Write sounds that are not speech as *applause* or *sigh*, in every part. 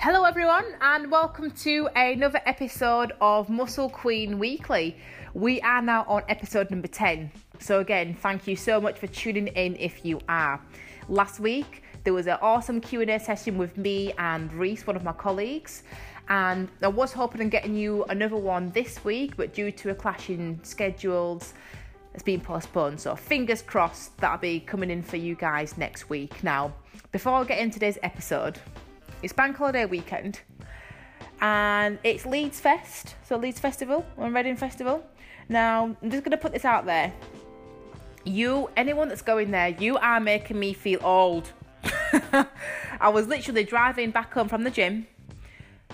Hello, everyone, and welcome to another episode of Muscle Queen Weekly. We are now on episode number 10. So, again, thank you so much for tuning in if you are. Last week, there was an awesome Q&A session with me and Reese, one of my colleagues, and I was hoping on getting you another one this week, but due to a clash in schedules, it's been postponed. So, fingers crossed that'll be coming in for you guys next week. Now, before I get into today's episode, it's Bank Holiday weekend and it's Leeds Fest, so Leeds Festival and Reading Festival. Now, I'm just going to put this out there. You, anyone that's going there, you are making me feel old. *laughs* I was literally driving back home from the gym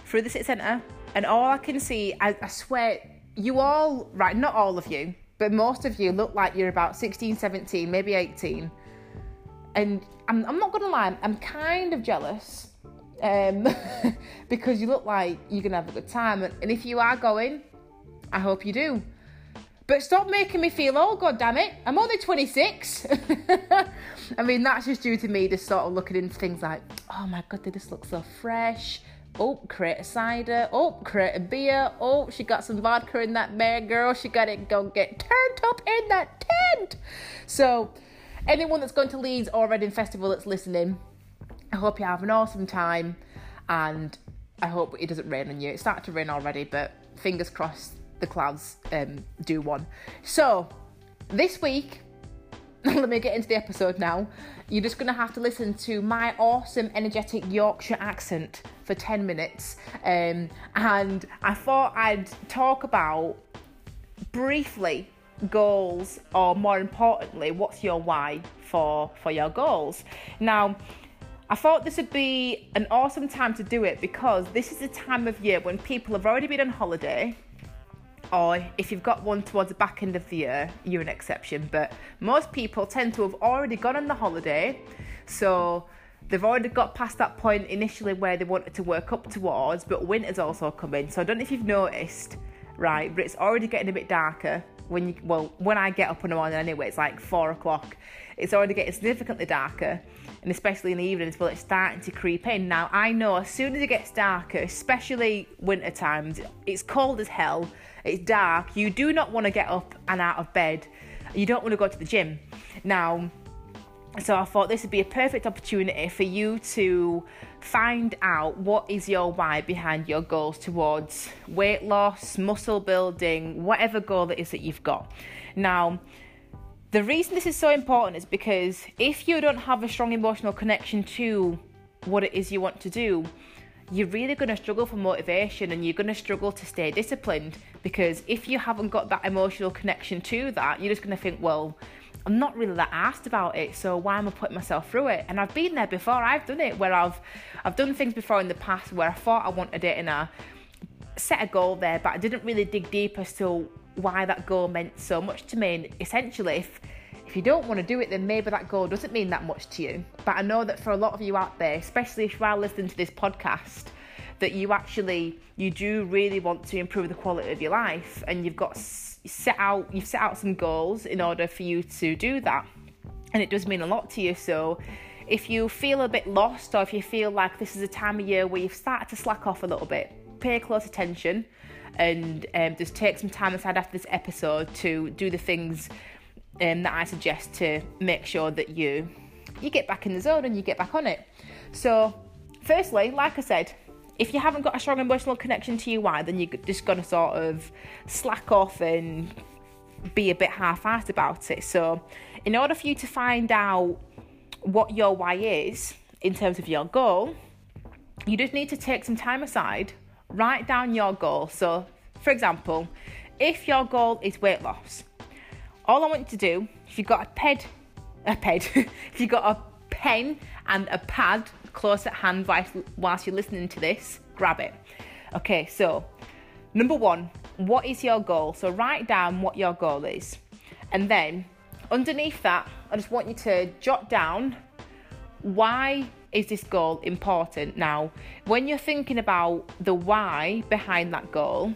through the city centre, and all I can see, I, I swear, you all, right, not all of you, but most of you look like you're about 16, 17, maybe 18. And I'm, I'm not gonna lie, I'm kind of jealous um, *laughs* because you look like you're gonna have a good time. And, if you are going, I hope you do. But stop making me feel old, god damn it. I'm only 26. *laughs* I mean, that's just due to me just sort of looking into things like, oh my god, they just look so fresh. Oh, create a cider. Oh, create a beer. Oh, she got some vodka in that bear, girl. She got it go get turned up in that tent. So, anyone that's going to Leeds or Reading Festival that's listening, I hope you have an awesome time and I hope it doesn't rain on you. It started to rain already, but fingers crossed the clouds um, do one. So, this week, *laughs* let me get into the episode now. You're just going to have to listen to my awesome, energetic Yorkshire accent for 10 minutes. Um, and I thought I'd talk about briefly goals, or more importantly, what's your why for, for your goals. Now, I thought this would be an awesome time to do it because this is the time of year when people have already been on holiday, or if you've got one towards the back end of the year, you're an exception. But most people tend to have already gone on the holiday, so they've already got past that point initially where they wanted to work up towards, but winter's also coming. So I don't know if you've noticed, right, but it's already getting a bit darker when you well when I get up in the morning anyway, it's like four o'clock. It's already getting significantly darker and especially in the evenings, well, it's starting to creep in. Now, I know as soon as it gets darker, especially winter times, it's cold as hell, it's dark, you do not want to get up and out of bed, you don't want to go to the gym. Now, so I thought this would be a perfect opportunity for you to find out what is your why behind your goals towards weight loss, muscle building, whatever goal it is that you've got. Now, the reason this is so important is because if you don't have a strong emotional connection to what it is you want to do, you're really going to struggle for motivation and you're going to struggle to stay disciplined because if you haven't got that emotional connection to that, you're just going to think, well, I'm not really that asked about it, so why am I putting myself through it? And I've been there before. I've done it where I've I've done things before in the past where I thought I wanted it and I set a goal there, but I didn't really dig deep as to why that goal meant so much to me. And essentially, if if you don't want to do it, then maybe that goal doesn't mean that much to you. But I know that for a lot of you out there, especially if you are listening to this podcast, that you actually you do really want to improve the quality of your life, and you've got set out you've set out some goals in order for you to do that, and it does mean a lot to you. So. If you feel a bit lost, or if you feel like this is a time of year where you've started to slack off a little bit, pay close attention and um, just take some time aside after this episode to do the things um, that I suggest to make sure that you you get back in the zone and you get back on it. So, firstly, like I said, if you haven't got a strong emotional connection to your why, then you're just gonna sort of slack off and be a bit half-assed about it. So, in order for you to find out what your why is in terms of your goal, you just need to take some time aside, write down your goal. So, for example, if your goal is weight loss, all I want you to do, if you've got a ped, a ped, *laughs* if you've got a pen and a pad close at hand whilst, you're listening to this, grab it. Okay, so number one, what is your goal? So write down what your goal is. And then underneath that, I just want you to jot down why is this goal important? Now, when you're thinking about the why behind that goal,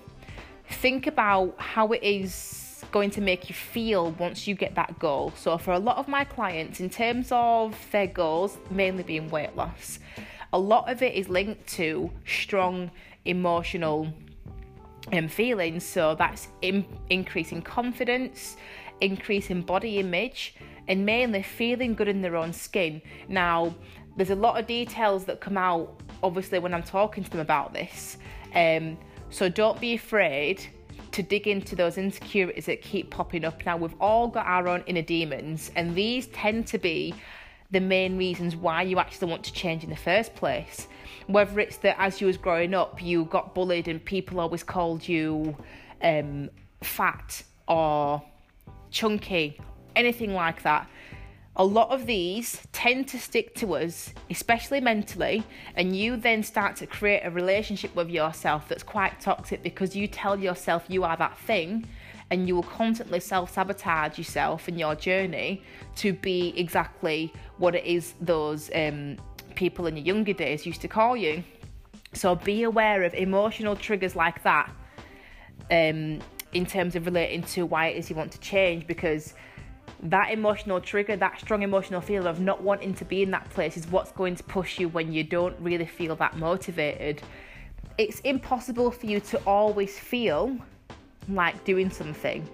think about how it is going to make you feel once you get that goal. So, for a lot of my clients, in terms of their goals, mainly being weight loss, a lot of it is linked to strong emotional um, feelings. So that's in, increasing confidence, increasing body image, and mainly feeling good in their own skin. Now, there's a lot of details that come out, obviously, when I'm talking to them about this. Um, so don't be afraid to dig into those insecurities that keep popping up. Now, we've all got our own inner demons, and these tend to be the main reasons why you actually want to change in the first place. Whether it's that as you was growing up, you got bullied and people always called you um, fat or chunky, anything like that. A lot of these tend to stick to us, especially mentally, and you then start to create a relationship with yourself that's quite toxic because you tell yourself you are that thing and you will constantly self sabotage yourself in your journey to be exactly what it is those um, people in your younger days used to call you. So be aware of emotional triggers like that um, in terms of relating to why it is you want to change because that emotional trigger, that strong emotional feeling of not wanting to be in that place is what's going to push you when you don't really feel that motivated. It's impossible for you to always feel like doing something.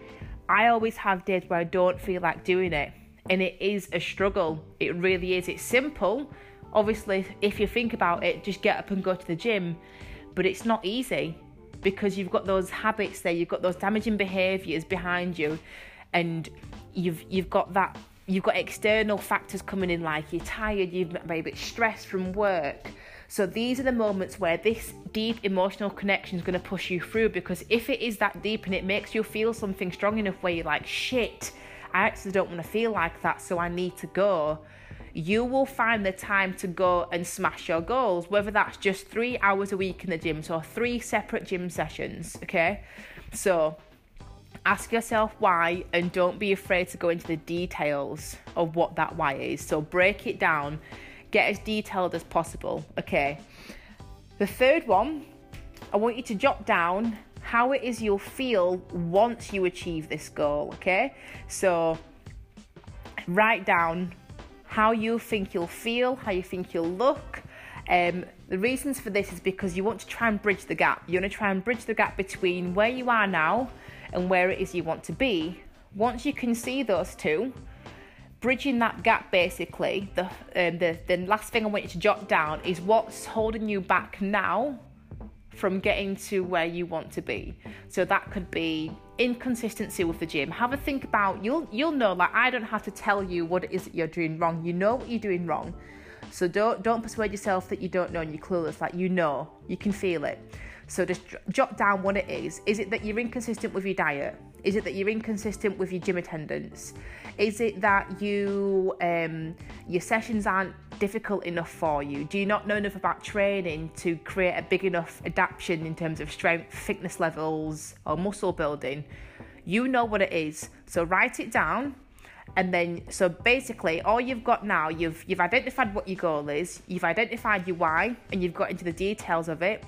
I always have days where I don't feel like doing it, and it is a struggle. It really is. It's simple. Obviously, if you think about it, just get up and go to the gym, but it's not easy because you've got those habits there, you've got those damaging behaviors behind you, and you've you've got that you've got external factors coming in like you're tired, you've maybe stressed from work so these are the moments where this deep emotional connection is going to push you through because if it is that deep and it makes you feel something strong enough where you're like, shit, I actually don't want to feel like that, so I need to go. You will find the time to go and smash your goals, whether that's just three hours a week in the gym, so three separate gym sessions, okay? So ask yourself why and don't be afraid to go into the details of what that why is. So break it down get as detailed as possible. Okay. The third one, I want you to jot down how it is you'll feel once you achieve this goal. Okay. So write down how you think you'll feel, how you think you'll look. Um, the reasons for this is because you want to try and bridge the gap. You want to try and bridge the gap between where you are now and where it is you want to be. Once you can see those two, bridging that gap basically the, um, the the last thing i want you to jot down is what's holding you back now from getting to where you want to be. So that could be inconsistency with the gym. Have a think about you'll you'll know like i don't have to tell you what it is that you're doing wrong. You know what you're doing wrong. So don't don't persuade yourself that you don't know and you're clueless. Like you know you can feel it so just jot down what it is is it that you're inconsistent with your diet is it that you're inconsistent with your gym attendance? Is it that you um, your sessions aren't difficult enough for you? Do you not know enough about training to create a big enough adaptation in terms of strength, fitness levels, or muscle building? You know what it is, so write it down. And then, so basically, all you've got now, you've you've identified what your goal is, you've identified your why, and you've got into the details of it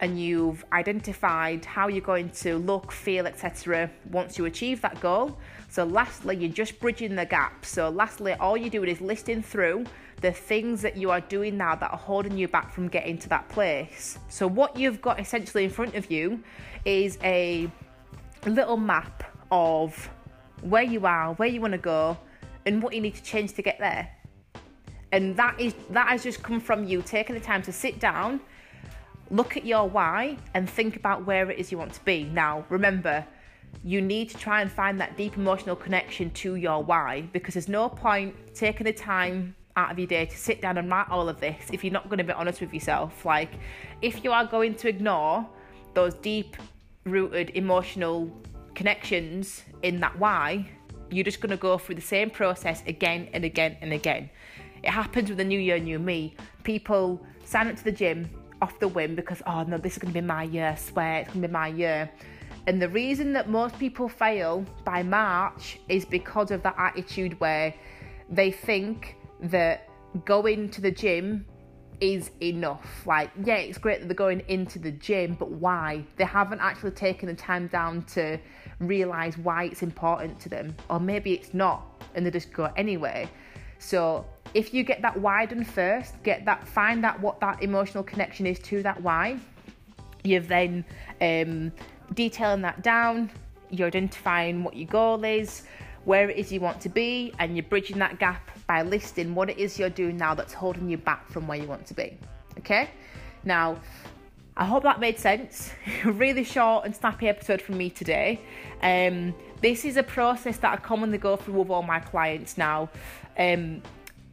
and you've identified how you're going to look, feel, etc. once you achieve that goal. So, lastly, you're just bridging the gap. So, lastly, all you're doing is listing through the things that you are doing now that are holding you back from getting to that place. So, what you've got essentially in front of you is a little map of where you are, where you want to go, and what you need to change to get there. And that is that has just come from you taking the time to sit down look at your why and think about where it is you want to be. Now, remember, you need to try and find that deep emotional connection to your why because there's no point taking the time out of your day to sit down and write all of this if you're not going to be honest with yourself. Like, if you are going to ignore those deep rooted emotional connections in that why, you're just going to go through the same process again and again and again. It happens with the new year, new me. People sign up to the gym, off the whim because, oh no, this is going to be my year, I swear it's going to be my year. And the reason that most people fail by March is because of that attitude where they think that going to the gym is enough. Like, yeah, it's great that they're going into the gym, but why? They haven't actually taken the time down to realize why it's important to them, or maybe it's not, and they just go anyway. So, if you get that done first, get that, find out what that emotional connection is to that why. You've then um, detailing that down. You're identifying what your goal is, where it is you want to be, and you're bridging that gap by listing what it is you're doing now that's holding you back from where you want to be. Okay? Now, I hope that made sense. *laughs* really short and snappy episode from me today. Um, this is a process that I commonly go through with all my clients now. Um,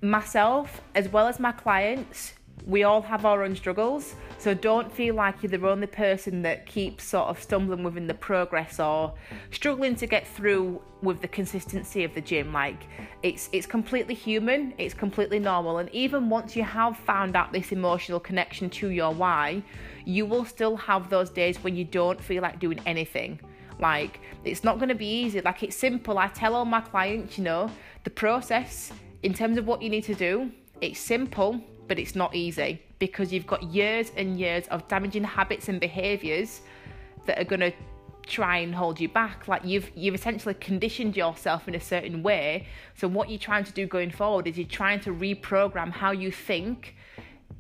myself, as well as my clients, we all have our own struggles. So don't feel like you're the only person that keeps sort of stumbling within the progress or struggling to get through with the consistency of the gym. Like it's it's completely human, it's completely normal. And even once you have found out this emotional connection to your why, you will still have those days when you don't feel like doing anything. Like it's not going to be easy. Like it's simple. I tell all my clients, you know, the process in terms of what you need to do, it's simple, but it's not easy because you've got years and years of damaging habits and behaviors that are going to try and hold you back. Like you've you've essentially conditioned yourself in a certain way. So what you're trying to do going forward is you're trying to reprogram how you think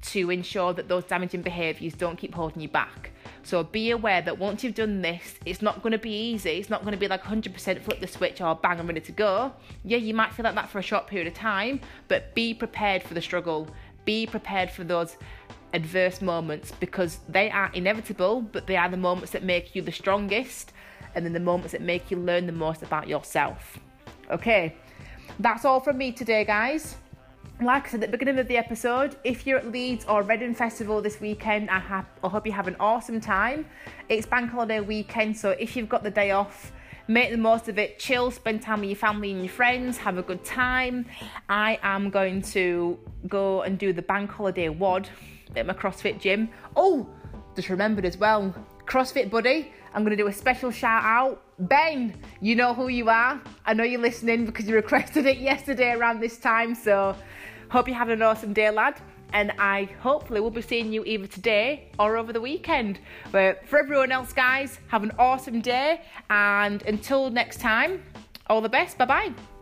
to ensure that those damaging behaviors don't keep holding you back so be aware that once you've done this, it's not going to be easy. It's not going to be like 100% flip the switch or bang, I'm ready to go. Yeah, you might feel like that for a short period of time, but be prepared for the struggle. Be prepared for those adverse moments because they are inevitable, but they are the moments that make you the strongest and then the moments that make you learn the most about yourself. Okay, that's all from me today, guys like I said at the beginning of the episode, if you're at Leeds or Reading Festival this weekend, I, have, I hope you have an awesome time. It's bank holiday weekend, so if you've got the day off, make the most of it. Chill, spend time with your family and your friends, have a good time. I am going to go and do the bank holiday WOD at my CrossFit gym. Oh, just remembered as well, CrossFit buddy. I'm going to do a special shout out. Ben, you know who you are. I know you're listening because you requested it yesterday around this time. So Hope you're having an awesome day, lad. And I hopefully will be seeing you either today or over the weekend. But for everyone else, guys, have an awesome day. And until next time, all the best. Bye bye.